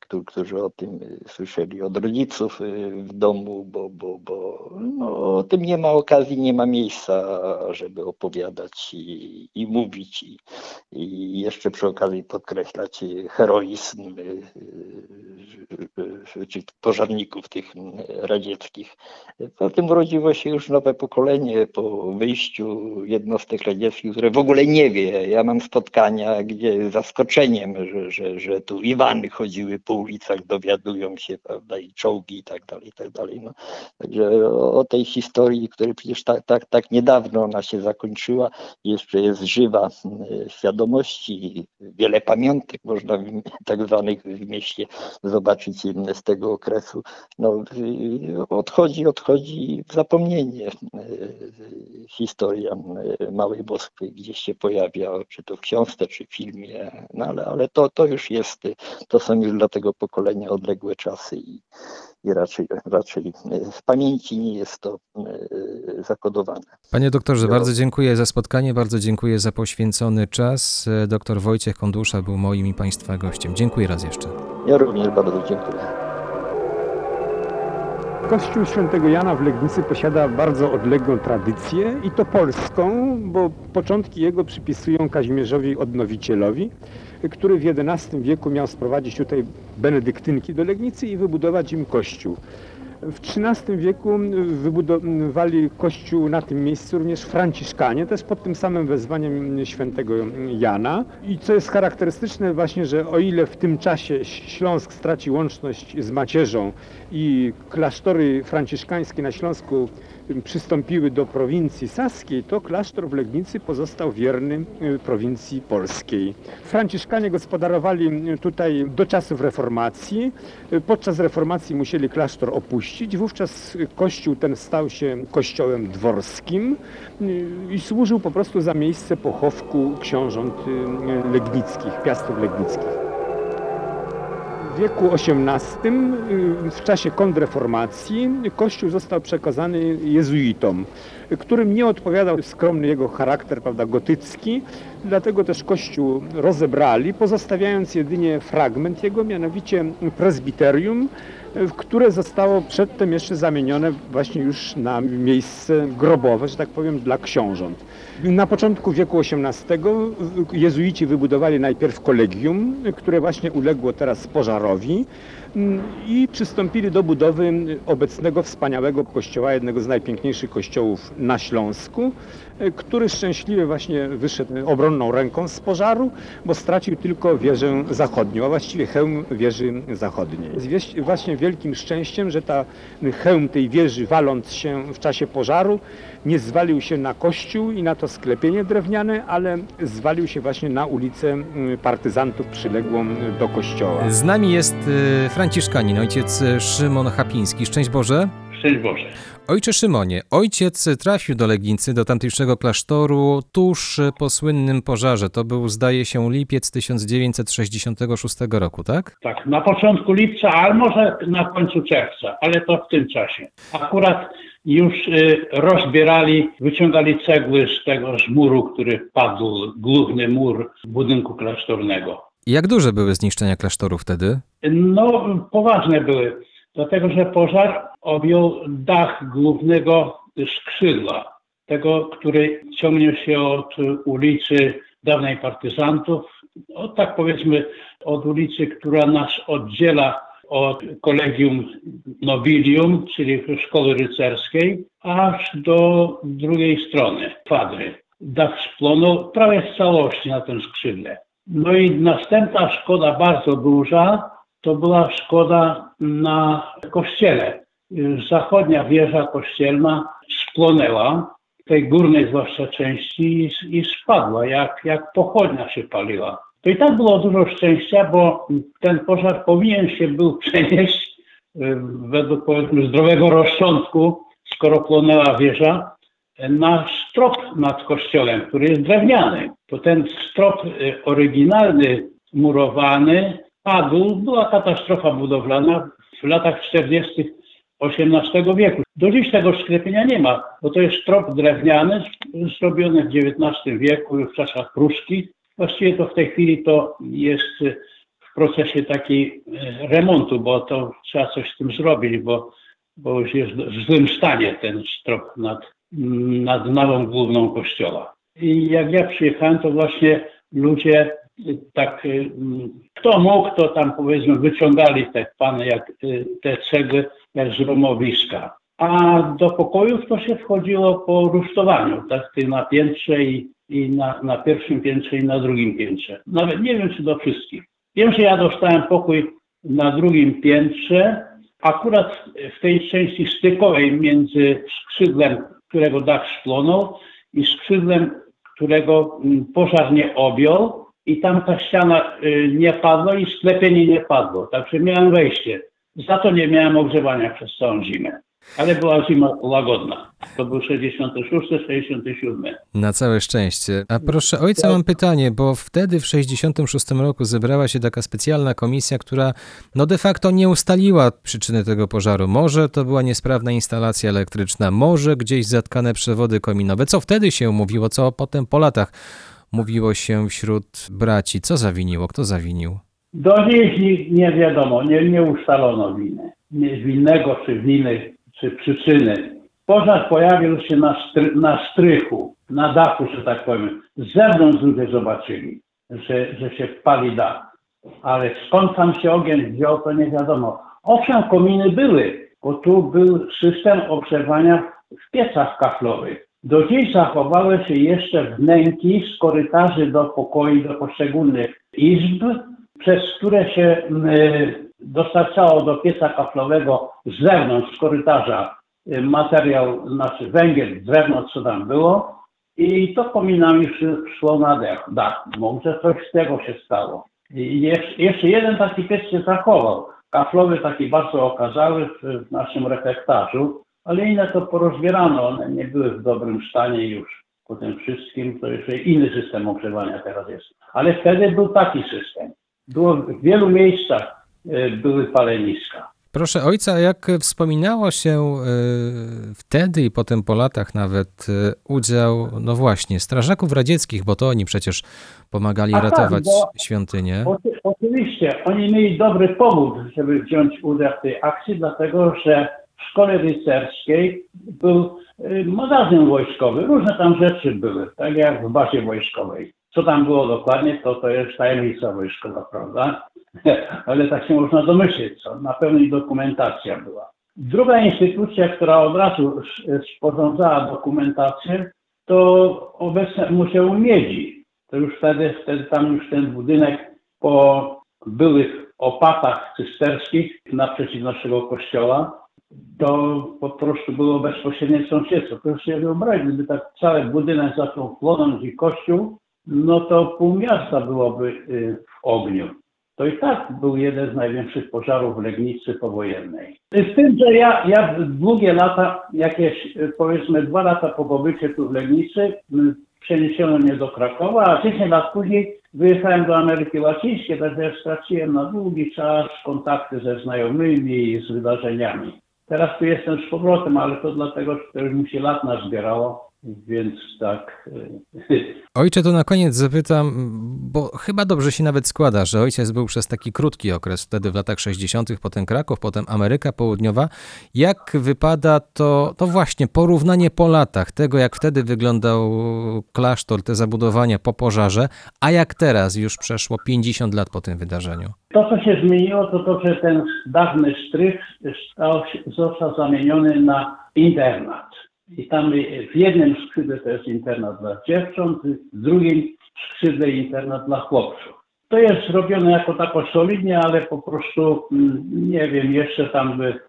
którzy, którzy o tym słyszeli od rodziców y, w domu, bo, bo, bo no, o tym nie ma okazji, nie ma miejsca, żeby opowiadać i, i mówić i, i jeszcze przy okazji podkreślać heroizm y, y, czy pożarników tych radzieckich. Potem urodziło się już nowe pokolenie po wyjściu jednostek radzieckich, które w ogóle nie wie. Ja mam spotkania, gdzie zaskoczeniem, że, że, że tu Iwany chodziły po ulicach, dowiadują się, prawda, i czołgi i tak dalej, i tak dalej. No, także o, tej historii, której przecież tak, tak, tak niedawno ona się zakończyła, jeszcze jest żywa w świadomości. Wiele pamiątek można w, tak zwanych w mieście zobaczyć z tego okresu. No, y, odchodzi, odchodzi w zapomnienie y, historia y, Małej Moskwy, gdzieś się pojawia, czy to w książce, czy w filmie, no ale, ale to, to już jest, to są już dla tego pokolenia odległe czasy i, i raczej, raczej w pamięci nie jest to zakodowane. Panie doktorze, bardzo dziękuję za spotkanie, bardzo dziękuję za poświęcony czas. Doktor Wojciech Kondusza był moim i Państwa gościem. Dziękuję raz jeszcze. Ja również bardzo dziękuję. Kościół świętego Jana w Legnicy posiada bardzo odległą tradycję i to polską, bo początki jego przypisują Kazimierzowi Odnowicielowi, który w XI wieku miał sprowadzić tutaj benedyktynki do Legnicy i wybudować im kościół. W XIII wieku wybudowali kościół na tym miejscu również Franciszkanie, też pod tym samym wezwaniem świętego Jana. I co jest charakterystyczne właśnie, że o ile w tym czasie Śląsk straci łączność z macierzą i klasztory franciszkańskie na Śląsku przystąpiły do prowincji saskiej, to klasztor w Legnicy pozostał wierny prowincji polskiej. Franciszkanie gospodarowali tutaj do czasów reformacji. Podczas reformacji musieli klasztor opuścić. Wówczas kościół ten stał się kościołem dworskim i służył po prostu za miejsce pochowku książąt legnickich, piastów legnickich. Wieku XVIII, w czasie kontrreformacji, kościół został przekazany jezuitom, którym nie odpowiadał skromny jego charakter prawda, gotycki, dlatego też kościół rozebrali, pozostawiając jedynie fragment jego, mianowicie prezbiterium, które zostało przedtem jeszcze zamienione właśnie już na miejsce grobowe, że tak powiem, dla książąt. Na początku wieku XVIII jezuici wybudowali najpierw kolegium, które właśnie uległo teraz pożarowi i przystąpili do budowy obecnego wspaniałego kościoła, jednego z najpiękniejszych kościołów na Śląsku, który szczęśliwie właśnie wyszedł obronną ręką z pożaru, bo stracił tylko wieżę zachodnią, a właściwie hełm wieży zachodniej. Jest właśnie wielkim szczęściem, że ta hełm tej wieży waląc się w czasie pożaru nie zwalił się na kościół i na to sklepienie drewniane, ale zwalił się właśnie na ulicę partyzantów przyległą do kościoła. Z nami jest franciszkanin, ojciec Szymon Chapiński. Szczęść Boże. Szczęść Boże. Ojcze Szymonie, ojciec trafił do Legnicy, do tamtejszego klasztoru tuż po słynnym pożarze. To był, zdaje się, lipiec 1966 roku, tak? Tak, na początku lipca, ale może na końcu czerwca, ale to w tym czasie. Akurat już y, rozbierali, wyciągali cegły z tego z muru, który padł, główny mur budynku klasztornego. Jak duże były zniszczenia klasztoru wtedy? No, poważne były, dlatego że pożar objął dach głównego skrzydła, tego, który ciągnie się od ulicy dawnej partyzantów, od tak powiedzmy od ulicy, która nas oddziela od Kolegium Nobilium, czyli Szkoły Rycerskiej, aż do drugiej strony kwadry. Dach splonął prawie w całości na tym skrzydle. No i następna szkoda bardzo duża to była szkoda na kościele. Zachodnia wieża kościelna spłonęła, tej górnej zwłaszcza części i, i spadła, jak, jak pochodnia się paliła. To i tak było dużo szczęścia, bo ten pożar powinien się był przenieść według powiedzmy zdrowego rozsądku, skoro płonęła wieża, na strop nad kościołem, który jest drewniany. To ten strop oryginalny, murowany, padł. Była katastrofa budowlana w latach 40. XVIII wieku. Do dziś tego sklepienia nie ma, bo to jest strop drewniany, zrobiony w XIX wieku, w czasach pruskich. Właściwie to w tej chwili to jest w procesie takiej remontu, bo to trzeba coś z tym zrobić, bo, bo już jest w złym stanie ten strop nad, nad nową główną kościoła. I jak ja przyjechałem, to właśnie ludzie y, tak mm, kto mógł, to tam powiedzmy wyciągali te pany jak te cegły jak z. A do pokojów to się wchodziło po rusztowaniu, tak ty na piętrze i, i na, na pierwszym piętrze i na drugim piętrze. Nawet nie wiem czy do wszystkich. Wiem, że ja dostałem pokój na drugim piętrze, akurat w tej części stykowej między skrzydłem, którego dach splonął i skrzydłem, którego mm, pożar nie objął i tam ta ściana y, nie padła i sklepienie nie padło. Także miałem wejście. Za to nie miałem ogrzewania przez całą zimę. Ale była zima łagodna. To był 66, 67. Na całe szczęście. A proszę ojca, mam pytanie, bo wtedy w 66 roku zebrała się taka specjalna komisja, która no de facto nie ustaliła przyczyny tego pożaru. Może to była niesprawna instalacja elektryczna, może gdzieś zatkane przewody kominowe. Co wtedy się mówiło, co potem po latach mówiło się wśród braci? Co zawiniło? Kto zawinił? Do dziś nie, wiadomo, nie, nie ustalono winy. Winnego czy winy, czy przyczyny. Pożar pojawił się na, stry, na strychu, na dachu, że tak powiem. Z zewnątrz ludzie zobaczyli, że, że się pali dach. Ale skąd tam się ogień wziął, to nie wiadomo. Owszem, kominy były, bo tu był system ogrzewania w piecach kaflowych. Do dziś zachowały się jeszcze wnęki z korytarzy do pokoi, do poszczególnych izb, przez które się y, dostarczało do pieca kaflowego z zewnątrz, z korytarza y, materiał, znaczy węgiel, drewno, co tam było i to kominami szy- szło na dach. Może coś z tego się stało. I jeszcze, jeden taki piec się zachował. Kaflowy taki bardzo okazały w, naszym refektarzu, ale inne to porozbierano. One nie były w dobrym stanie już po tym wszystkim. To jeszcze inny system ogrzewania teraz jest. Ale wtedy był taki system. Było w wielu miejscach były paleniska. Proszę ojca, jak wspominało się y, wtedy i potem po latach nawet y, udział, no właśnie, strażaków radzieckich, bo to oni przecież pomagali A tak, ratować bo- świątynię. Oczy- Oczywiście, oni mieli dobry powód, żeby wziąć udział w tej akcji, dlatego że w szkole rycerskiej był magazyn wojskowy, różne tam rzeczy były, tak jak w bazie wojskowej. Co tam było dokładnie, to to jest tajemnica wojskowa, prawda? Ale tak się można domyślić, co na pewno i dokumentacja była. Druga instytucja, która od razu sporządzała dokumentację, to obecne Muzeum Miedzi. To już wtedy, wtedy tam już ten budynek po byłych opatach cysterskich naprzeciw naszego kościoła, to po prostu było bezpośrednie sąsiedztwo. Proszę sobie wyobrazić, gdyby tak cały budynek zaczął płonąć i kościół, no to pół miasta byłoby y, w ogniu. To i tak był jeden z największych pożarów w Legnicy powojennej. Z tym, że ja, ja długie lata, jakieś y, powiedzmy dwa lata po pobycie tu w Legnicy, y, przeniesiono mnie do Krakowa, a 10 lat później wyjechałem do Ameryki Łacińskiej, także straciłem na długi czas kontakty ze znajomymi i z wydarzeniami. Teraz tu jestem z powrotem, ale to dlatego, że to już mi się lat nazbierało, więc tak. Ojcze, to na koniec zapytam, bo chyba dobrze się nawet składa, że ojciec był przez taki krótki okres, wtedy w latach 60., potem Kraków, potem Ameryka Południowa. Jak wypada to, to właśnie porównanie po latach, tego jak wtedy wyglądał klasztor, te zabudowania po pożarze, a jak teraz, już przeszło 50 lat po tym wydarzeniu? To, co się zmieniło, to to, że ten dawny się, został zamieniony na internat. I tam w jednym skrzydle to jest internat dla dziewcząt, w drugim skrzydle internat dla chłopców. To jest robione jako tako solidnie, ale po prostu, mm, nie wiem, jeszcze tam by,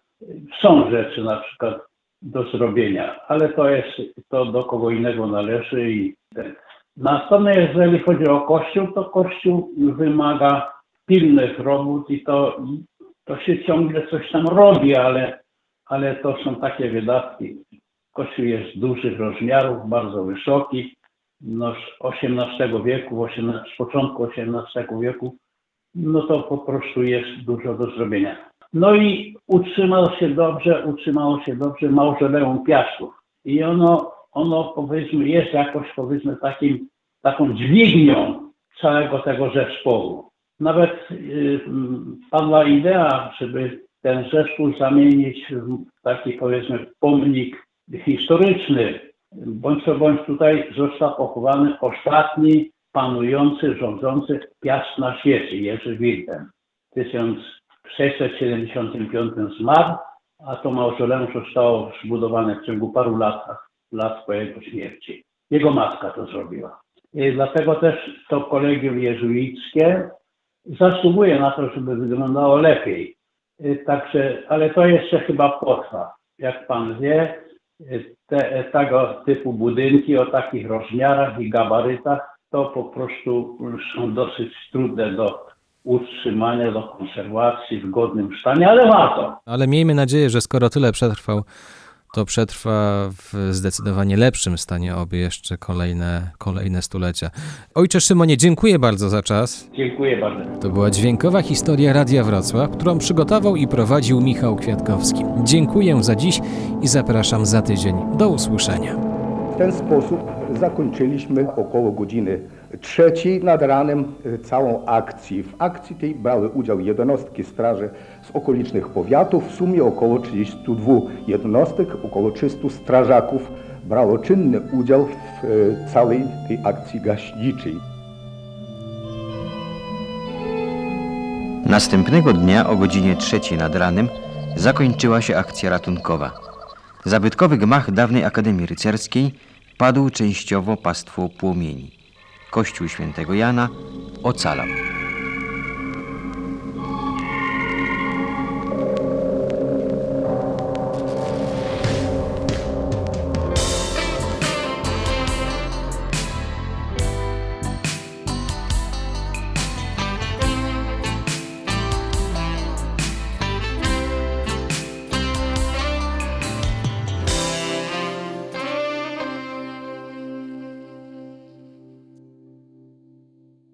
są rzeczy na przykład do zrobienia, ale to jest, to do kogo innego należy i ten. Natomiast jeżeli chodzi o kościół, to kościół wymaga pilnych robót i to, to się ciągle coś tam robi, ale, ale to są takie wydatki. Kościół jest dużych rozmiarów, bardzo wysoki, no z XVIII wieku, 18, z początku XVIII wieku, no to po prostu jest dużo do zrobienia. No i utrzymało się dobrze, utrzymało się dobrze mauzoleum Piastów. I ono, ono powiedzmy jest jakoś powiedzmy takim, taką dźwignią całego tego zespołu. Nawet y, m, padła idea, żeby ten zespół zamienić w taki powiedzmy pomnik historyczny. Bądź co bądź tutaj został pochowany ostatni panujący, rządzący Piast na świecie, Jerzy Wilhelm. W 1675 zmarł, a to mauzoleum zostało zbudowane w ciągu paru latach, lat po jego śmierci. Jego matka to zrobiła. I dlatego też to kolegium jezuickie zasługuje na to, żeby wyglądało lepiej. Także, ale to jeszcze chyba potrwa. Jak pan wie, te, tego typu budynki o takich rozmiarach i gabarytach to po prostu są dosyć trudne do utrzymania, do konserwacji w godnym stanie, ale warto. Ale miejmy nadzieję, że skoro tyle przetrwał, to przetrwa w zdecydowanie lepszym stanie oby jeszcze kolejne, kolejne stulecia. Ojcze Szymonie, dziękuję bardzo za czas. Dziękuję bardzo. To była dźwiękowa historia Radia Wrocław, którą przygotował i prowadził Michał Kwiatkowski. Dziękuję za dziś i zapraszam za tydzień. Do usłyszenia. W ten sposób zakończyliśmy około godziny trzeciej nad ranem e, całą akcję. W akcji tej brały udział jednostki straży z okolicznych powiatów, w sumie około 32 jednostek, około 300 strażaków brało czynny udział w e, całej tej akcji gaśniczej. Następnego dnia o godzinie trzeciej nad ranem zakończyła się akcja ratunkowa. Zabytkowy gmach dawnej Akademii Rycerskiej padł częściowo pastwą płomieni. Kościół świętego Jana ocalał.